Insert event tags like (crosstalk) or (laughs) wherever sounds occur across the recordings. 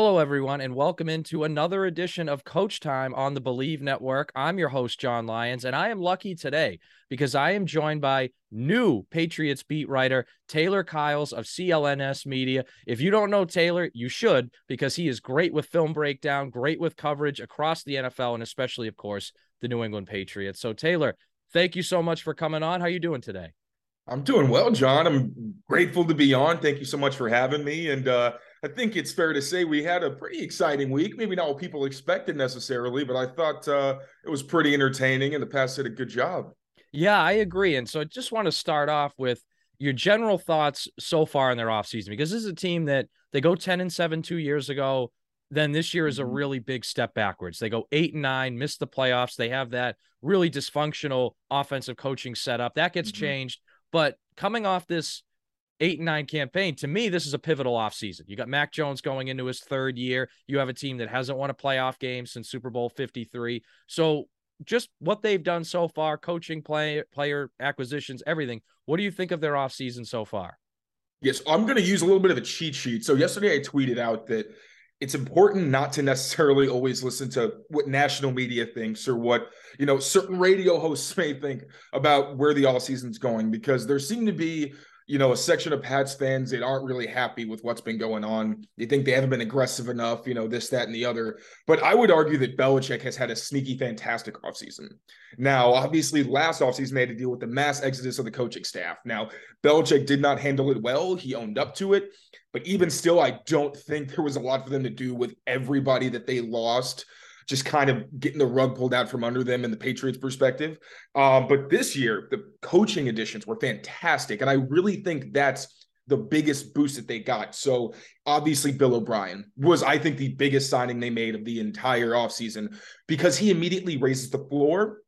Hello, everyone, and welcome into another edition of Coach Time on the Believe Network. I'm your host, John Lyons, and I am lucky today because I am joined by new Patriots beat writer, Taylor Kyles of CLNS Media. If you don't know Taylor, you should because he is great with film breakdown, great with coverage across the NFL, and especially, of course, the New England Patriots. So, Taylor, thank you so much for coming on. How are you doing today? I'm doing well, John. I'm grateful to be on. Thank you so much for having me. And uh, I think it's fair to say we had a pretty exciting week. Maybe not what people expected necessarily, but I thought uh, it was pretty entertaining, and the Pats did a good job. Yeah, I agree. And so I just want to start off with your general thoughts so far in their offseason because this is a team that they go 10 and 7 two years ago. Then this year is a mm-hmm. really big step backwards. They go eight and nine, miss the playoffs. They have that really dysfunctional offensive coaching setup. That gets mm-hmm. changed. But coming off this eight and nine campaign, to me, this is a pivotal offseason. You got Mac Jones going into his third year. You have a team that hasn't won a playoff game since Super Bowl 53. So just what they've done so far, coaching, play, player acquisitions, everything. What do you think of their offseason so far? Yes, I'm going to use a little bit of a cheat sheet. So yesterday I tweeted out that it's important not to necessarily always listen to what national media thinks or what you know certain radio hosts may think about where the all season's going because there seem to be you know, a section of Pats fans that aren't really happy with what's been going on. They think they haven't been aggressive enough, you know, this, that, and the other. But I would argue that Belichick has had a sneaky, fantastic offseason. Now, obviously, last offseason, they had to deal with the mass exodus of the coaching staff. Now, Belichick did not handle it well. He owned up to it. But even still, I don't think there was a lot for them to do with everybody that they lost just kind of getting the rug pulled out from under them in the Patriots' perspective. Um, but this year, the coaching additions were fantastic. And I really think that's the biggest boost that they got. So obviously Bill O'Brien was, I think, the biggest signing they made of the entire offseason because he immediately raises the floor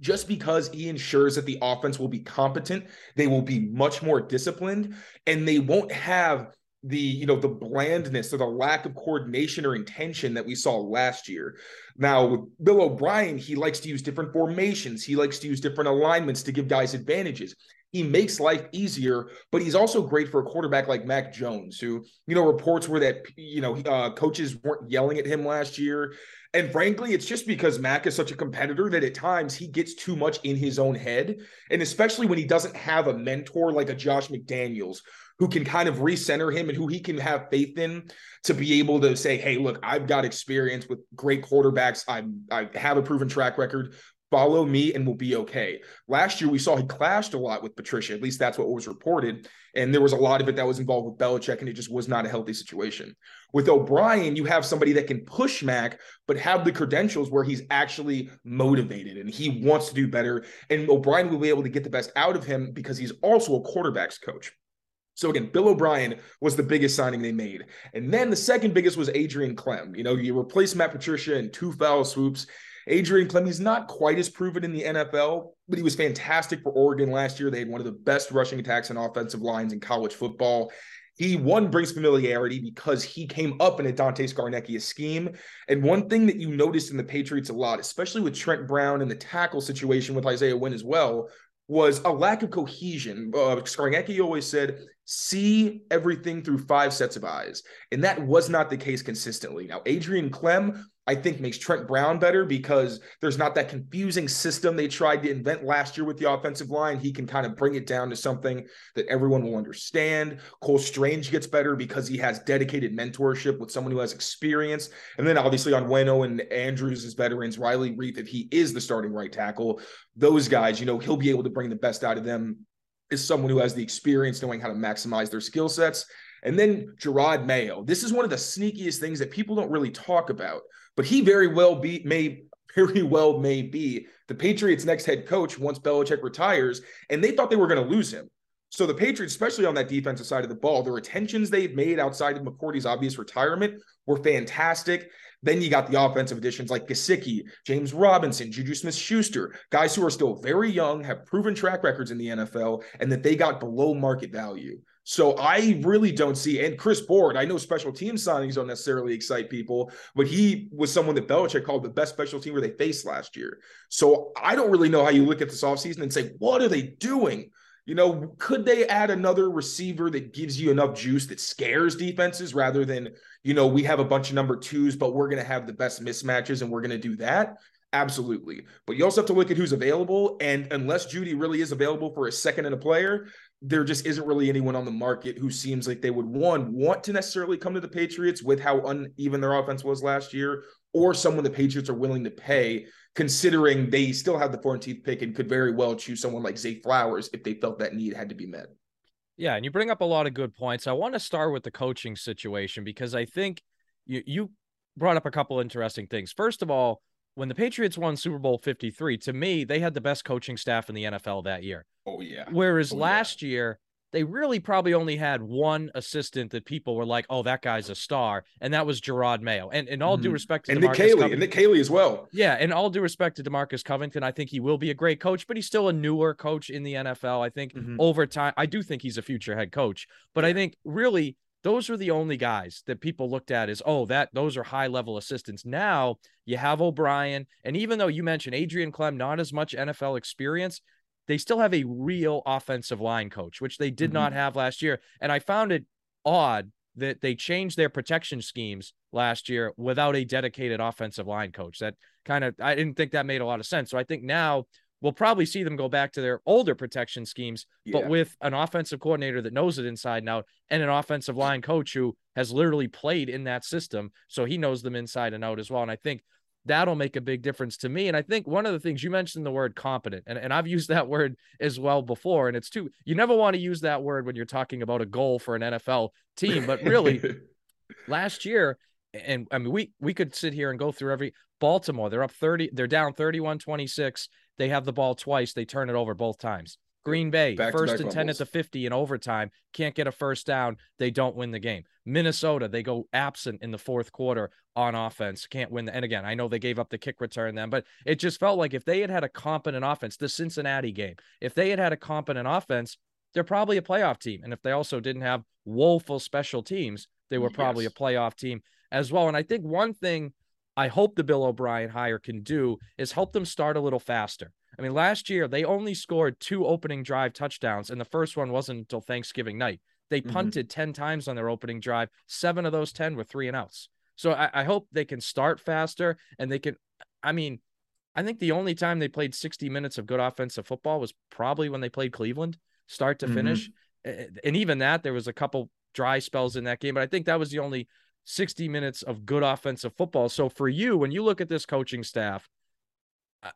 just because he ensures that the offense will be competent, they will be much more disciplined, and they won't have the you know the blandness or the lack of coordination or intention that we saw last year. Now with Bill O'Brien, he likes to use different formations. He likes to use different alignments to give guys advantages. He makes life easier, but he's also great for a quarterback like Mac Jones, who you know reports were that you know uh, coaches weren't yelling at him last year. And frankly, it's just because Mac is such a competitor that at times he gets too much in his own head. And especially when he doesn't have a mentor like a Josh McDaniels, who can kind of recenter him and who he can have faith in to be able to say, hey, look, I've got experience with great quarterbacks. I, I have a proven track record. Follow me and we'll be okay. Last year, we saw he clashed a lot with Patricia. At least that's what was reported. And there was a lot of it that was involved with Belichick, and it just was not a healthy situation. With O'Brien, you have somebody that can push Mac, but have the credentials where he's actually motivated and he wants to do better. And O'Brien will be able to get the best out of him because he's also a quarterback's coach. So again, Bill O'Brien was the biggest signing they made. And then the second biggest was Adrian Klemm. You know, you replace Matt Patricia in two foul swoops. Adrian Klemm, he's not quite as proven in the NFL, but he was fantastic for Oregon last year. They had one of the best rushing attacks and offensive lines in college football. He one brings familiarity because he came up in a Dante Scarnecchia scheme. And one thing that you noticed in the Patriots a lot, especially with Trent Brown and the tackle situation with Isaiah Wynn as well, was a lack of cohesion. Uh, Scarnecchia always said see everything through five sets of eyes. And that was not the case consistently. Now, Adrian Klemm, I think, makes Trent Brown better because there's not that confusing system they tried to invent last year with the offensive line. He can kind of bring it down to something that everyone will understand. Cole Strange gets better because he has dedicated mentorship with someone who has experience. And then obviously on Onwenu and Andrews as veterans, Riley Reiff, if he is the starting right tackle, those guys, you know, he'll be able to bring the best out of them is someone who has the experience knowing how to maximize their skill sets. And then Jerod Mayo. This is one of the sneakiest things that people don't really talk about, but he very well be may very well may be the Patriots' next head coach once Belichick retires, and they thought they were going to lose him. So the Patriots, especially on that defensive side of the ball, the retentions they've made outside of McCourty's obvious retirement were fantastic. Then you got the offensive additions like Gesicki, James Robinson, Juju Smith Schuster, guys who are still very young, have proven track records in the NFL, and that they got below market value. So I really don't see, and Chris Board, I know special team signings don't necessarily excite people, but he was someone that Belichick called the best special teamer they faced last year. So I don't really know how you look at this offseason and say, what are they doing? You know, could they add another receiver that gives you enough juice that scares defenses rather than, you know, we have a bunch of number twos, but we're going to have the best mismatches and we're going to do that? Absolutely. But you also have to look at who's available. And unless Jeudy really is available for a second and a player, there just isn't really anyone on the market who seems like they would one want to necessarily come to the Patriots with how uneven their offense was last year, or someone the Patriots are willing to pay considering they still have the 14th pick and could very well choose someone like Zay Flowers if they felt that need had to be met. Yeah, and you bring up a lot of good points. I want to start with the coaching situation because I think you you brought up a couple interesting things. First of all, when the Patriots won Super Bowl 53, to me, they had the best coaching staff in the NFL that year. Oh yeah. Whereas oh, last yeah. year, they really probably only had one assistant that people were like, "Oh, that guy's a star," and that was Jerod Mayo. And in all mm-hmm. due respect to and DeMarcus Nick Caley, Covington, and Nick Caley as well. Yeah, and all due respect to Demarcus Covington, I think he will be a great coach, but he's still a newer coach in the NFL. I think mm-hmm. over time, I do think he's a future head coach, but I think really those are the only guys that people looked at as oh that those are high level assistants now you have o'brien and even though you mentioned adrian Klemm not as much nfl experience they still have a real offensive line coach, which they did mm-hmm. not have last year. And I found it odd that they changed their protection schemes last year without a dedicated offensive line coach. That kind of, I didn't think that made a lot of sense. So I think now we'll probably see them go back to their older protection schemes, yeah. but with an offensive coordinator that knows it inside and out and an offensive line coach who has literally played in that system. So he knows them inside and out as well. And I think that'll make a big difference to me. And I think one of the things you mentioned the word competent, and, and I've used (laughs) that word as well before. And it's too, you never want to use that word when you're talking about a goal for an NFL team, but really (laughs) last year, and I mean, we, we could sit here and go through every Baltimore, they're up 30, they're down 31 26. They have the ball twice, they turn it over both times. Green Bay, back first and 10 at the 50 in overtime, can't get a first down. They don't win the game. Minnesota, they go absent in the fourth quarter on offense, can't win. The, and again, I know they gave up the kick return then, but it just felt like if they had had a competent offense, the Cincinnati game, if they had had a competent offense, they're probably a playoff team. And if they also didn't have woeful special teams, they were probably yes. a playoff team as well. And I think one thing I hope the Bill O'Brien hire can do is help them start a little faster. I mean, last year they only scored two opening drive touchdowns, and the first one wasn't until Thanksgiving night. They mm-hmm. punted mm-hmm. 10 times on their opening drive. Seven of those 10 were three and outs. So I, I, hope they can start faster and they can. I mean, I think the only time they played 60 minutes of good offensive football was probably when they played Cleveland, start to mm-hmm. finish. And even that, there was a couple dry spells in that game, but I think that was the only 60 minutes of good offensive football. So for you, when you look at this coaching staff,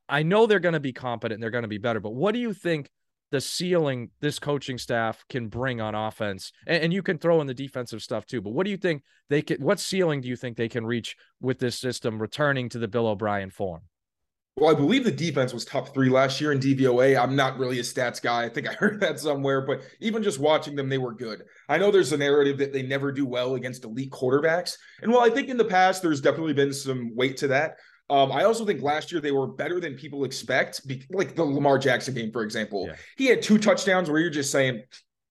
I know they're going to be competent and they're going to be better, but what do you think the ceiling this coaching staff can bring on offense? And, and, you can throw in the defensive stuff too, but what do you think they can, what ceiling do you think they can reach with this system returning to the Bill O'Brien form? Well, I believe the defense was top three last year in DVOA. I'm not really a stats guy. I think I (laughs) heard that somewhere, but even just watching them, they were good. I know there's a narrative that they never do well against elite quarterbacks. And while I think in the past there's definitely been some weight to that, um, I also think last year they were better than people expect. Be- like the Lamar Jackson game, for example, yeah. he had two touchdowns where you're just saying,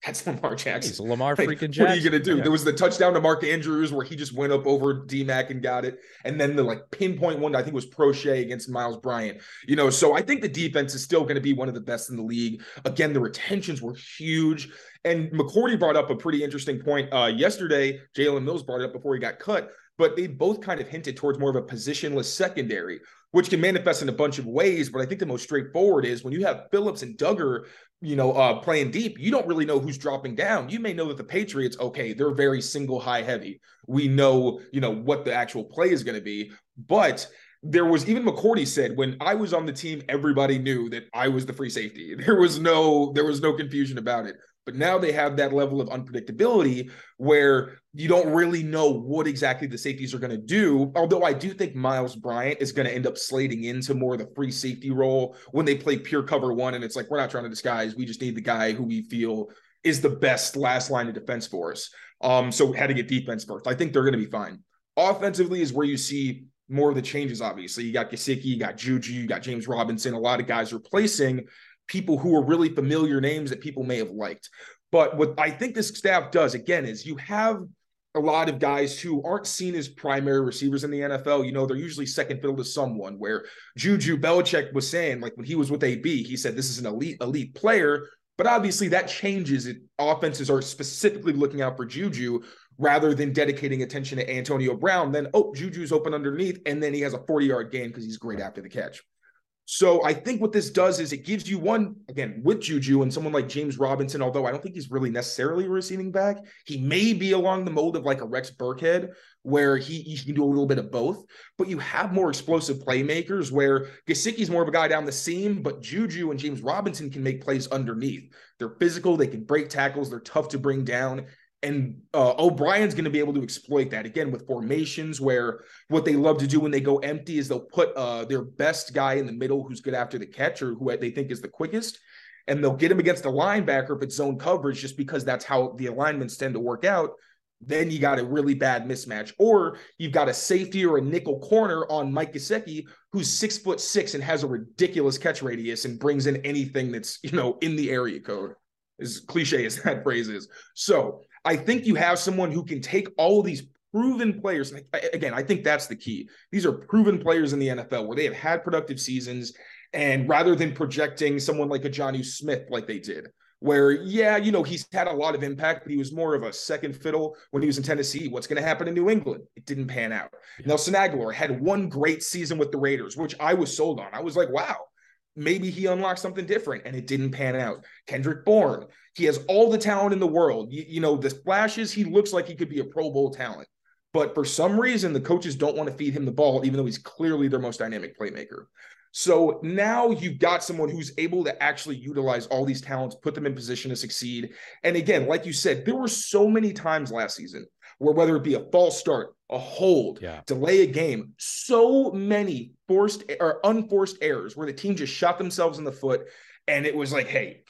"That's Lamar Jackson." He's Lamar like, freaking Jackson. What are you gonna do? Yeah. There was the touchdown to Mark Andrews where he just went up over DMAC and got it, and then the like pinpoint one I think was Proche against Myles Bryant. You know, so I think the defense is still going to be one of the best in the league. Again, the retentions were huge. And McCourty brought up a pretty interesting point uh, yesterday. Jalen Mills brought it up before he got cut but they both kind of hinted towards more of a positionless secondary, which can manifest in a bunch of ways. But I think the most straightforward is when you have Phillips and Dugger, you know, uh, playing deep, you don't really know who's dropping down. You may know that the Patriots, okay, they're very single high heavy. We know, you know, what the actual play is going to be, but there was even McCourty said when I was on the team, everybody knew that I was the free safety. (laughs) There was no there was no confusion about it. But now they have that level of unpredictability where you don't really know what exactly the safeties are going to do. Although I do think Myles Bryant is going to end up slating into more of the free safety role when they play pure cover one. And it's like, we're not trying to disguise. We just need the guy who we feel is the best last line of defense for us. Um, so had to get defense first. I think they're going to be fine. Offensively is where you see more of the changes, obviously. You got Gesicki, you got Juju, you got James Robinson, a lot of guys replacing people who are really familiar names that people may have liked. But what I think this staff does, again, is you have a lot of guys who aren't seen as primary receivers in the NFL. You know, they're usually second fiddle to someone. Where Juju Belichick was saying, like when he was with AB, he said this is an elite, elite player. But obviously, that changes. It offenses are specifically looking out for Juju rather than dedicating attention to Antonio Brown. Then, oh, Juju's open underneath, and then he has a 40 yard game because he's great after the catch. So I think what this does is it gives you one again with Juju and someone like James Robinson. Although I don't think he's really necessarily a receiving back, he may be along the mold of like a Rex Burkhead, where he, can do a little bit of both. But you have more explosive playmakers where Gesicki's more of a guy down the seam, but Juju and James Robinson can make plays underneath. They're physical, they can break tackles, they're tough to bring down, and uh, O'Brien's going to be able to exploit that again with formations where what they love to do when they go empty is they'll put uh, their best guy in the middle who's good after the catch or who they think is the quickest. And they'll get him against the linebacker if it's zone coverage, just because that's how the alignments tend to work out. Then you got a really bad mismatch. Or you've got a safety or a nickel corner on Mike Gesicki, who's six foot six and has a ridiculous catch radius and brings in anything that's, you know, in the area code, as cliche as that phrase is. So I think you have someone who can take all of these proven players. Again, I think that's the key. These are proven players in the NFL where they have had productive seasons. And rather than projecting someone like a Jonnu Smith like they did, where, yeah, you know, he's had a lot of impact, but he was more of a second fiddle when he was in Tennessee. What's going to happen in New England? It didn't pan out. Yeah. Nelson Agholor had one great season with the Raiders, which I was sold on. I was like, wow, maybe he unlocked something different and it didn't pan out. Kendrick Bourne, he has all the talent in the world. You, you, know, the flashes, he looks like he could be a Pro Bowl talent. But for some reason, the coaches don't want to feed him the ball, even though he's clearly their most dynamic playmaker. So now you've got someone who's able to actually utilize all these talents, put them in position to succeed. And again, like you said, there were so many times last season where whether it be a false start, a hold, yeah. delay a game, so many forced or unforced errors where the team just shot themselves in the foot and it was like, hey,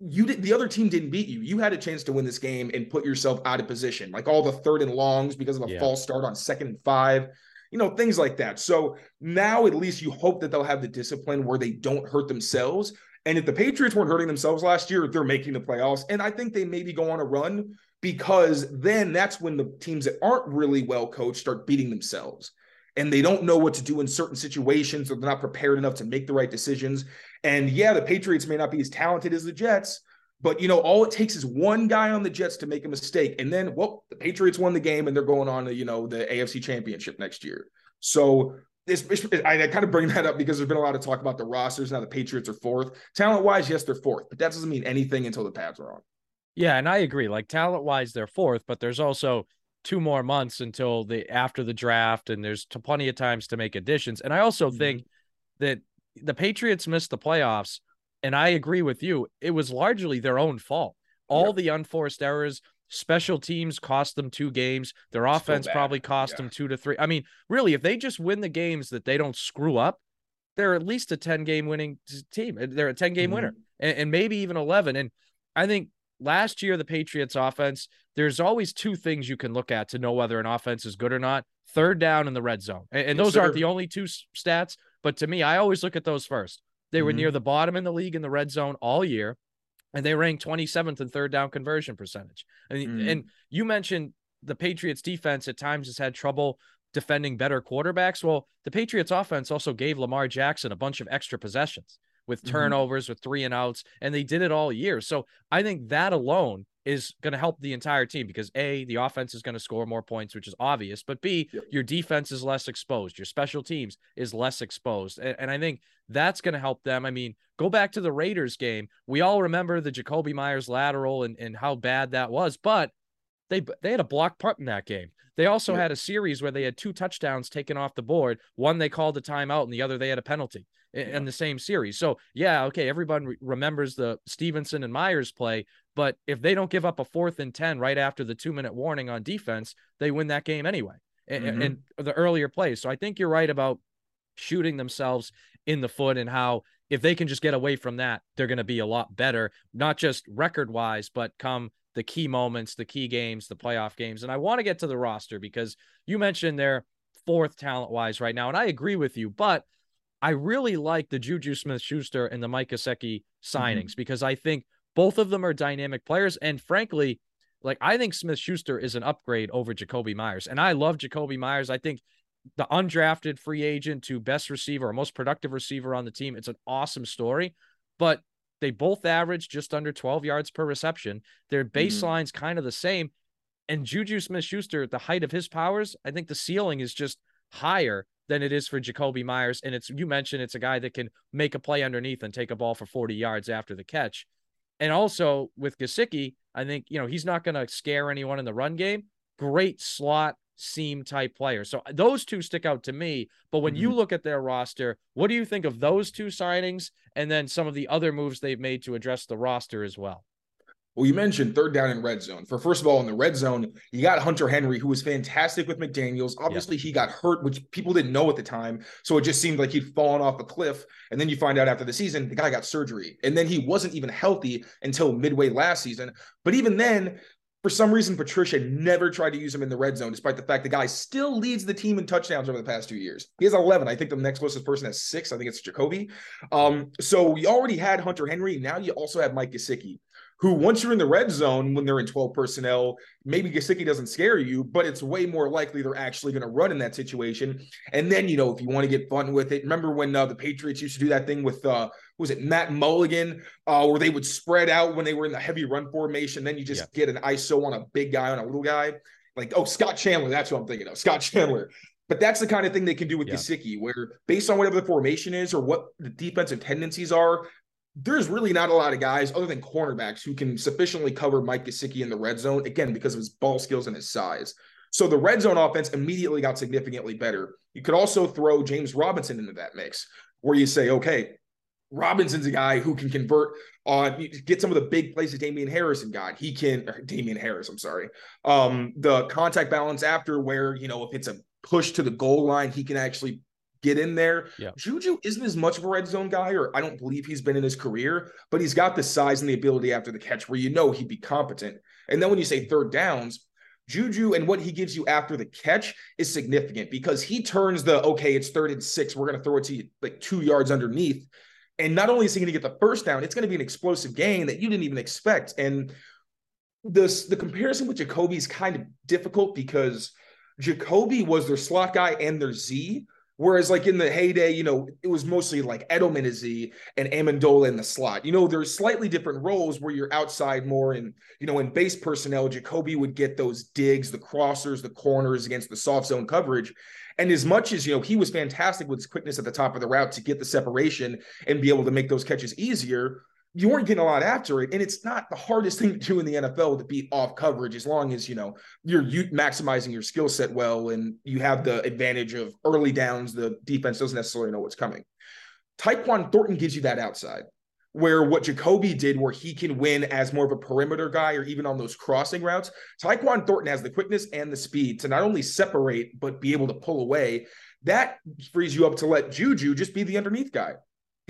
you did the other team didn't beat you. You had a chance to win this game and put yourself out of position, like all the third and longs because of a yeah. false start on second and five, you know, things like that. So now at least you hope that they'll have the discipline where they don't hurt themselves. And if the Patriots weren't hurting themselves last year, they're making the playoffs. And I think they maybe go on a run because then that's when the teams that aren't really well coached start beating themselves and they don't know what to do in certain situations or they're not prepared enough to make the right decisions. And yeah, the Patriots may not be as talented as the Jets, but you know, all it takes is one guy on the Jets to make a mistake. And then, well, the Patriots won the game and they're going on to, you know, the AFC championship next year. So I, I kind of bring that up because there's been a lot of talk about the rosters. Now the Patriots are fourth. Talent wise, yes, they're fourth, but that doesn't mean anything until the pads are on. Yeah, and I agree. Like talent wise, they're fourth, but there's also two more months until the after the draft, and there's plenty of times to make additions. And I also mm-hmm. think that the Patriots missed the playoffs, and I agree with you. It was largely their own fault. All the unforced errors, special teams cost them two games. Their offense probably cost yeah. them two to three. I mean, really, if they just win the games that they don't screw up, they're at least a 10 game winning team. They're a 10 game mm-hmm. winner and, and maybe even 11. And I think last year, the Patriots offense, there's always two things you can look at to know whether an offense is good or not third down in the red zone. And, and those aren't the only two stats, but to me, I always look at those first. They were mm-hmm. near the bottom in the league in the red zone all year, and they ranked 27th in third down conversion percentage. And, mm-hmm. and you mentioned the Patriots defense at times has had trouble defending better quarterbacks. Well, the Patriots offense also gave Lamar Jackson a bunch of extra possessions with mm-hmm. turnovers, mm-hmm. with three and outs, and they did it all year. So I think that alone is going to help the entire team because A, the offense is going to score more points, which is obvious, but B, yep. your defense is less exposed. Your special teams is less exposed. And, and I think that's going to help them. I mean, go back to the Raiders game. We all remember the Jakobi Meyers lateral and, and how bad that was, but they they had a block punt in that game. They also had a series where they had two touchdowns taken off the board. One they called a timeout, and the other they had a penalty in, yeah. in the same series. So yeah, okay, everyone re- remembers the Stevenson and Meyers play, but if they don't give up a fourth and ten right after the two minute warning on defense, they win that game anyway. And, mm-hmm. and the earlier plays. So I think you're right about shooting themselves in the foot and how if they can just get away from that, they're going to be a lot better, not just record wise, but come the key moments, the key games, the playoff games. And I want to get to the roster because you mentioned they're fourth talent wise right now. And I agree with you, but I really like the Juju Smith Schuster and the Mike Gesicki signings mm-hmm. because I think both of them are dynamic players. And frankly, like I think Smith Schuster is an upgrade over Jakobi Meyers. And I love Jakobi Meyers. I think the undrafted free agent to best receiver or most productive receiver on the team, it's an awesome story. But They both average just under 12 yards per reception. Their Mm-hmm. baseline's kind of the same. And Juju Smith Schuster, at the height of his powers, I think the ceiling is just higher than it is for Jakobi Meyers. And it's, you mentioned it's a guy that can make a play underneath and take a ball for 40 yards after the catch. And also with Gesicki, I think, you know, he's not going to scare anyone in the run game. Great slot seam type player. So uh, those two stick out to me. But when you mm-hmm. look at their roster, what do you think of those two signings and then some of the other moves they've made to address the roster as well? Well, you mentioned third down in red zone. For first of all, in the red zone, you got Hunter Henry, who was fantastic with McDaniels. Obviously, he got hurt, which people didn't know at the time. So it just seemed like he'd fallen off a cliff. And then you find out after the season, the guy got surgery. And then he wasn't even healthy until midway last season. But even then, for some reason, Patricia never tried to use him in the red zone, despite the fact the guy still leads the team in touchdowns over the past two years. He has 11. I think the next closest person has six. I think it's Jakobi. Um, so we already had Hunter Henry. Now you also have Mike Gesicki who once you're in the red zone when they're in 12 personnel, maybe Gesicki doesn't scare you, but it's way more likely they're actually going to run in that situation. And then, you know, if you want to get fun with it, remember when uh, the Patriots used to do that thing with, uh, was it Matt Mulligan, uh, where they would spread out when they were in the heavy run formation. Then you just yeah. get an ISO on a big guy on a little guy. Like, oh, Scott Chandler, that's what I'm thinking of. Scott Chandler. But that's the kind of thing they can do with yeah. Gesicki, where based on whatever the formation is or what the defensive tendencies are, there's really not a lot of guys other than cornerbacks who can sufficiently cover Mike Gesicki in the red zone, again, because of his ball skills and his size. So the red zone offense immediately got significantly better. You could also throw James Robinson into that mix, where you say, okay, Robinson's a guy who can convert on get some of the big plays that Damien Harrison got. He can Damien Harris, I'm sorry. Um, the contact balance after where, you know, if it's a push to the goal line, he can actually get in there. Yeah. Juju isn't as much of a red zone guy, or I don't believe he's been in his career, but he's got the size and the ability after the catch where you know he'd be competent. And then when you say third downs, Juju and what he gives you after the catch is significant because he turns the okay, it's third and six, we're going to throw it to you like two yards underneath. And not only is he going to get the first down, it's going to be an explosive gain that you didn't even expect. And this the comparison with Jakobi is kind of difficult because Jakobi was their slot guy and their Z, Whereas, like in the heyday, you know, it was mostly like Edelman is Z and Amendola in the slot. You know, there's slightly different roles where you're outside more in, you know, in base personnel. Jacoby would get those digs, the crossers, the corners against the soft zone coverage. And as much as, you know, he was fantastic with his quickness at the top of the route to get the separation and be able to make those catches easier, you weren't getting a lot after it. And it's not the hardest thing to do in the NFL to beat off coverage as long as, you know, you're maximizing your skill set well and you have the advantage of early downs. The defense doesn't necessarily know what's coming. Tyquan Thornton gives you that outside where what Jakobi did, where he can win as more of a perimeter guy or even on those crossing routes. Tyquan Thornton has the quickness and the speed to not only separate, but be able to pull away. That frees you up to let Juju just be the underneath guy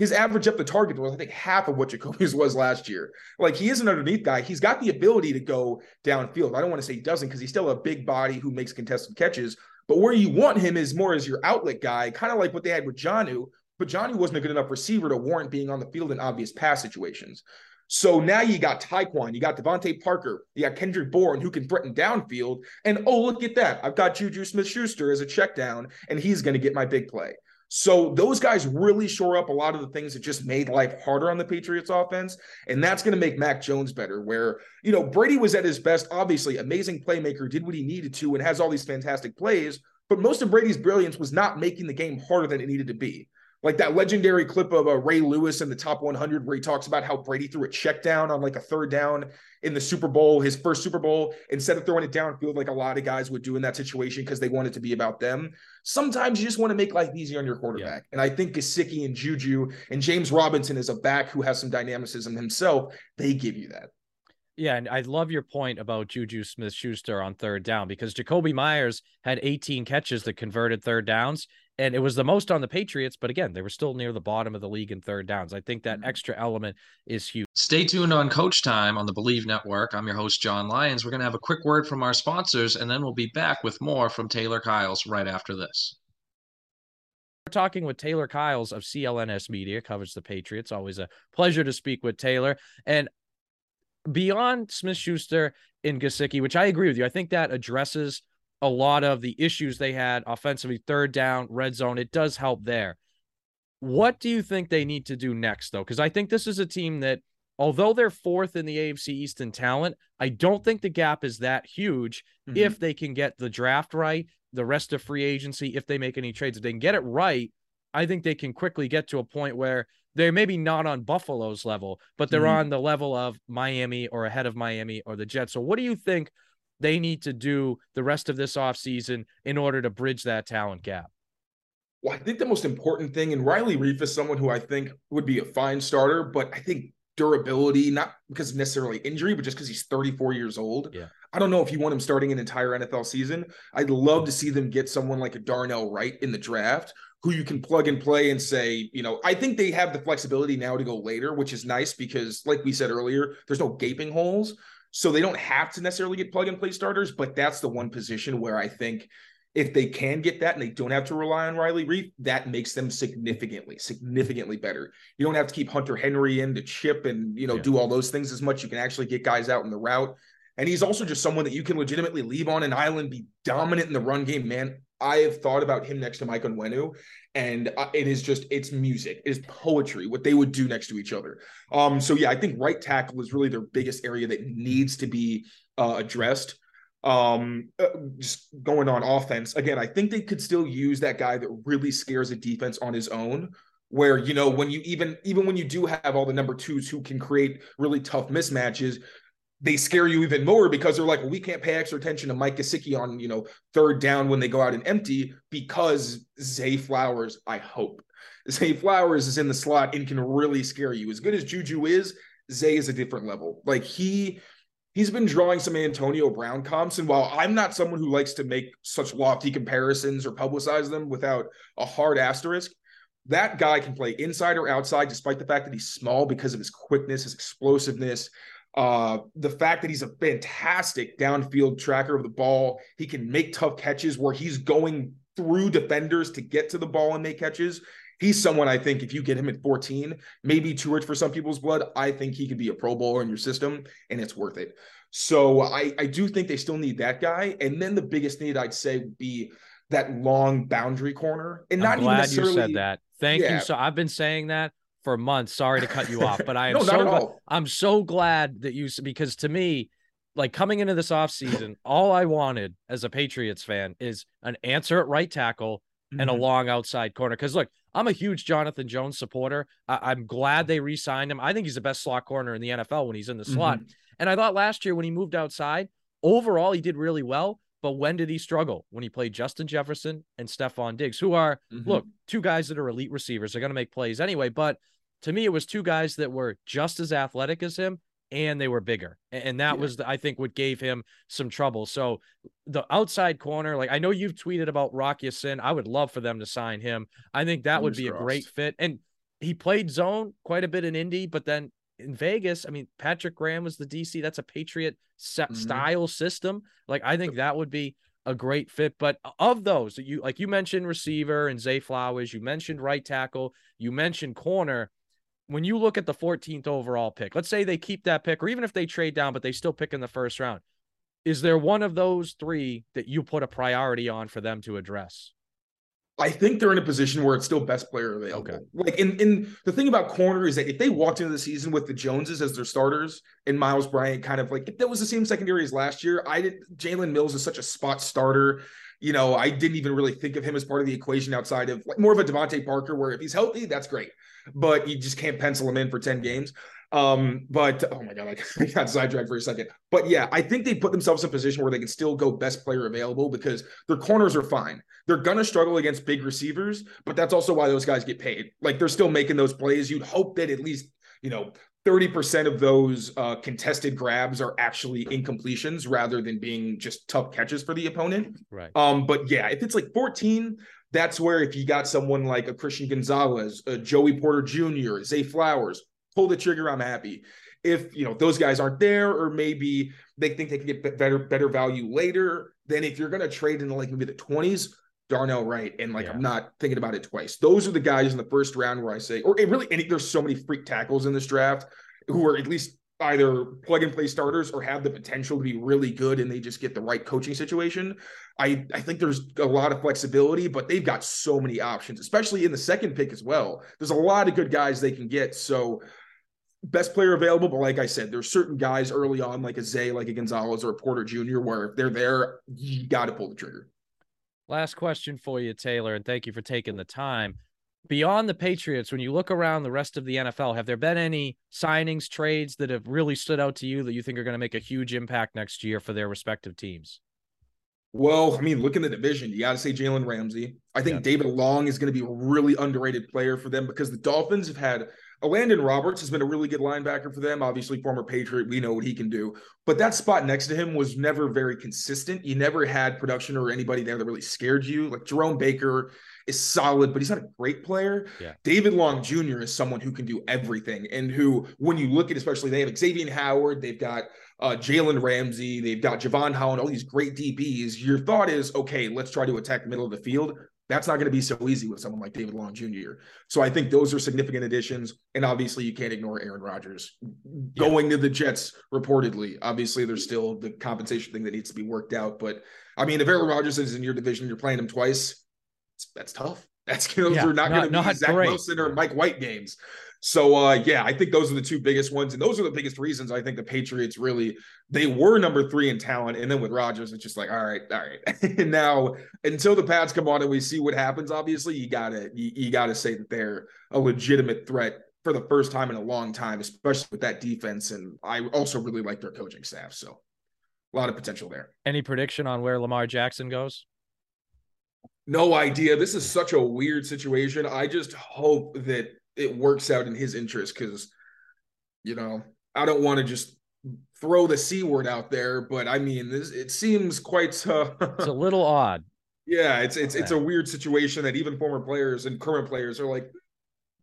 his average up the target was, I think, half of what Jakobi's (laughs) was last year. Like he is an underneath guy. He's got the ability to go downfield. I don't want to say he doesn't because he's still a big body who makes contested catches. But where you want him is more as your outlet guy, kind of like what they had with Jonnu. But Jonnu wasn't a good enough receiver to warrant being on the field in obvious pass situations. So now you got Tyquan, you got DeVante Parker, you got Kendrick Bourne who can threaten downfield. And oh, look at that. I've got Juju Smith Schuster as a check down, and he's going to get my big play. So those guys really shore up a lot of the things that just made life harder on the Patriots offense. And that's going to make Mac Jones better. Where, you know, Brady was at his best, obviously, amazing playmaker, did what he needed to, and has all these fantastic plays. But most of Brady's brilliance was not making the game harder than it needed to be. Like that legendary clip of uh, Ray Lewis in the top 100, where he talks about how Brady threw a check down on like a third down in the Super Bowl, his first Super Bowl, instead of throwing it downfield like a lot of guys would do in that situation because they want it to be about them. Sometimes you just want to make life easy on your quarterback. Yeah. And I think Gesicki and Juju and James Robinson is a back who has some dynamicism himself. They give you that. Yeah, and I love your point about Juju Smith Schuster on third down because Jakobi Meyers had 18 catches that converted third downs, and it was the most on the Patriots, but again, they were still near the bottom of the league in third downs. I think that mm-hmm. extra element is huge. Stay tuned on Coach Time on the Believe Network. I'm your host, John Lyons. We're going to have a quick word from our sponsors, and then we'll be back with more from Taylor Kyles right after this. We're talking with Taylor Kyles of CLNS Media, covers the Patriots. Always a pleasure to speak with Taylor. And beyond Smith Schuster and Gesicki, which I agree with you, I think that addresses a lot of the issues they had offensively, third down, red zone. It does help there. What do you think they need to do next, though? Because I think this is a team that although they're fourth in the AFC East in talent, I don't think the gap is that huge mm-hmm. if they can get the draft right, the rest of free agency, if they make any trades. If they can get it right, I think they can quickly get to a point where they're maybe not on Buffalo's level, but they're mm-hmm. on the level of Miami or ahead of Miami or the Jets. So what do you think they need to do the rest of this offseason in order to bridge that talent gap? Well, I think the most important thing, and Riley Reiff is someone who I think would be a fine starter, but I think durability, not because of necessarily injury, but just because he's 34 years old. Yeah. I don't know if you want him starting an entire NFL season. I'd love to see them get someone like a Darnell Wright in the draft who you can plug and play and say, you know, I think they have the flexibility now to go later, which is nice because, like we said earlier, there's no gaping holes. So they don't have to necessarily get plug and play starters, but that's the one position where I think if they can get that and they don't have to rely on Riley Reiff, that makes them significantly, significantly better. You don't have to keep Hunter Henry in to chip and you know yeah. do all those things as much. You can actually get guys out in the route. And he's also just someone that you can legitimately leave on an island, be dominant in the run game. Man, I have thought about him next to Mike and and uh, it is just it's music, it is poetry. What they would do next to each other. Um, so yeah, I think right tackle is really their biggest area that needs to be uh, addressed. Um, uh, just going on offense again, I think they could still use that guy that really scares a defense on his own. Where you know when you even even when you do have all the number twos who can create really tough mismatches, they scare you even more because they're like, well, we can't pay extra attention to Mike Gesicki on, you know, third down when they go out and empty because Zay Flowers, I hope. (laughs) Zay Flowers is in the slot and can really scare you. As good as Juju is, Zay is a different level. Like he he's been drawing some Antonio Brown comps. And while I'm not someone who likes to make such lofty comparisons or publicize them without a hard asterisk, that guy can play inside or outside, despite the fact that he's small because of his quickness, his explosiveness, uh, the fact that he's a fantastic downfield tracker of the ball, he can make tough catches where he's going through defenders to get to the ball and make catches. He's someone I think if you get him at 14, maybe too rich for some people's blood. I think he could be a Pro Bowler in your system, and it's worth it. So I, I do think they still need that guy. And then the biggest need I'd say would be that long boundary corner. And I'm not glad even necessarily, you said that. Thank yeah. you. So I've been saying that for months. Sorry to cut you (laughs) off, but I am no, so I'm so glad that you because to me, like coming into this offseason, (laughs) all I wanted as a Patriots fan is an answer at right tackle mm-hmm. and a mm-hmm. long outside corner. Because look, I'm a huge Jonathan Jones supporter. I- am glad they re-signed him. I think he's the best slot corner in the NFL when he's in the slot. Mm-hmm. And I thought last year when he moved outside, overall he did really well. But when did he struggle? When he played Justin Jefferson and Stefon Diggs, who are, mm-hmm. look, two guys that are elite receivers. They're going to make plays anyway. But to me, it was two guys that were just as athletic as him and they were bigger. And that yeah. was, the, I think, what gave him some trouble. So the outside corner, like I know you've tweeted about Rock Ya-Sin. I would love for them to sign him. I think that would be crossed. a great fit. And he played zone quite a bit in Indy, but then in Vegas, I mean, Patrick Graham was the DC. That's a Patriot mm-hmm. style system. Like, I think that would be a great fit. But of those that you like, you mentioned receiver and Zay Flowers, you mentioned right tackle, you mentioned corner. When you look at the 14th overall pick, let's say they keep that pick, or even if they trade down, but they still pick in the first round, is there one of those three that you put a priority on for them to address? I think they're in a position where it's still best player available. Okay. Like in in the thing about corner is that if they walked into the season with the Joneses as their starters and Myles Bryant kind of like if that was the same secondary as last year, I did Jalen Mills is such a spot starter. You know, I didn't even really think of him as part of the equation outside of like more of a DeVante Parker, where if he's healthy, that's great. But you just can't pencil him in for 10 games. Um, but oh my god, (laughs) I got sidetracked for a second. But yeah, I think they put themselves in a position where they can still go best player available because their corners are fine. They're gonna struggle against big receivers, but that's also why those guys get paid. Like they're still making those plays. You'd hope that at least you know 30% of those uh, contested grabs are actually incompletions rather than being just tough catches for the opponent. Right. Um, but yeah, if it's like 14, that's where if you got someone like a Christian Gonzalez, a Joey Porter Jr., Zay Flowers, pull the trigger. I'm happy. If you know those guys aren't there, or maybe they think they can get better better value later, then if you're going to trade into like maybe the 20s, Darnell Wright, and like yeah. I'm not thinking about it twice. Those are the guys in the first round where I say, or really, any, there's so many freak tackles in this draft who are at least either plug and play starters or have the potential to be really good and they just get the right coaching situation. I, I think there's a lot of flexibility, but they've got so many options, especially in the second pick as well. There's a lot of good guys they can get. So best player available, but like I said, there's certain guys early on, like a Zay, like a Gonzalez or a Porter Jr., where if they're there, you got to pull the trigger. Last question for you, Taylor, and thank you for taking the time. Beyond the Patriots, when you look around the rest of the NFL, have there been any signings, trades that have really stood out to you that you think are going to make a huge impact next year for their respective teams? Well, I mean, look in the division. You got to say Jalen Ramsey. I think yeah. David Long is going to be a really underrated player for them because the Dolphins have had Elandon Roberts has been a really good linebacker for them. Obviously, former Patriot. We know what he can do. But that spot next to him was never very consistent. You never had production or anybody there that really scared you. Like Jerome Baker is solid, but he's not a great player. Yeah. David Long Jr. is someone who can do everything and who, when you look at, especially they have Xavier Howard, they've got uh, Jalen Ramsey, they've got Jevon Holland, all these great DBs. Your thought is, okay, let's try to attack the middle of the field. That's not going to be so easy with someone like David Long Jr. So I think those are significant additions. And obviously, you can't ignore Aaron Rodgers going yeah. to the Jets reportedly. Obviously, there's still the compensation thing that needs to be worked out. But I mean, if Aaron Rodgers is in your division, you're playing him twice. That's tough. That's (laughs) those yeah, are not, not going to be Zach great. Wilson or Mike White games. So uh, yeah, I think those are the two biggest ones, and those are the biggest reasons I think the Patriots really they were number three in talent, and then with Rodgers, it's just like all right, all right. (laughs) and now until the Pats come on and we see what happens, obviously you gotta you, you gotta say that they're a legitimate threat for the first time in a long time, especially with that defense. And I also really like their coaching staff, so a lot of potential there. Any prediction on where Lamar Jackson goes? No idea. This is such a weird situation. I just hope that it works out in his interest because, you know, I don't want to just throw the c word out there, but I mean, this it seems quite. Uh, it's a (laughs) little odd. Yeah, it's it's it's a weird situation that even former players and current players are like,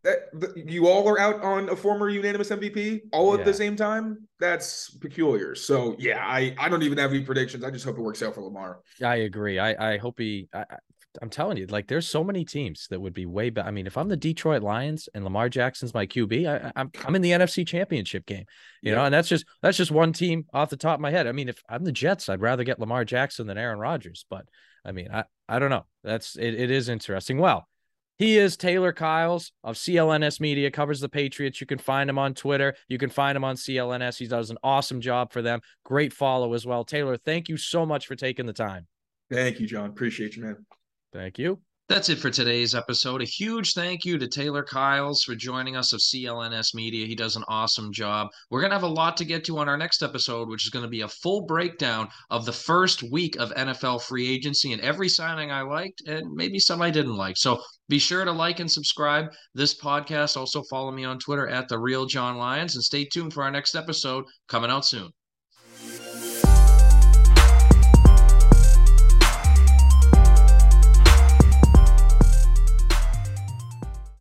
that you all are out on a former unanimous MVP all at the same time. That's peculiar. So yeah, I I don't even have any predictions. I just hope it works out for Lamar. I agree. I I hope he. I, I'm telling you, like there's so many teams that would be way better. I mean, if I'm the Detroit Lions and Lamar Jackson's my QB, I, I'm, I'm in the NFC Championship game, you yeah. know, and that's just that's just one team off the top of my head. I mean, if I'm the Jets, I'd rather get Lamar Jackson than Aaron Rodgers, but I mean, I I don't know. That's it. It is interesting. Well, he is Taylor Kyles of CLNS Media, covers the Patriots. You can find him on Twitter. You can find him on CLNS. He does an awesome job for them. Great follow as well. Taylor, thank you so much for taking the time. Thank you, John. Appreciate you, man. Thank you. That's it for today's episode. A huge thank you to Taylor Kyles for joining us of CLNS Media. He does an awesome job. We're going to have a lot to get to on our next episode, which is going to be a full breakdown of the first week of NFL free agency and every signing I liked and maybe some I didn't like. So be sure to like and subscribe this podcast. Also follow me on Twitter at the real John Lyons and stay tuned for our next episode coming out soon.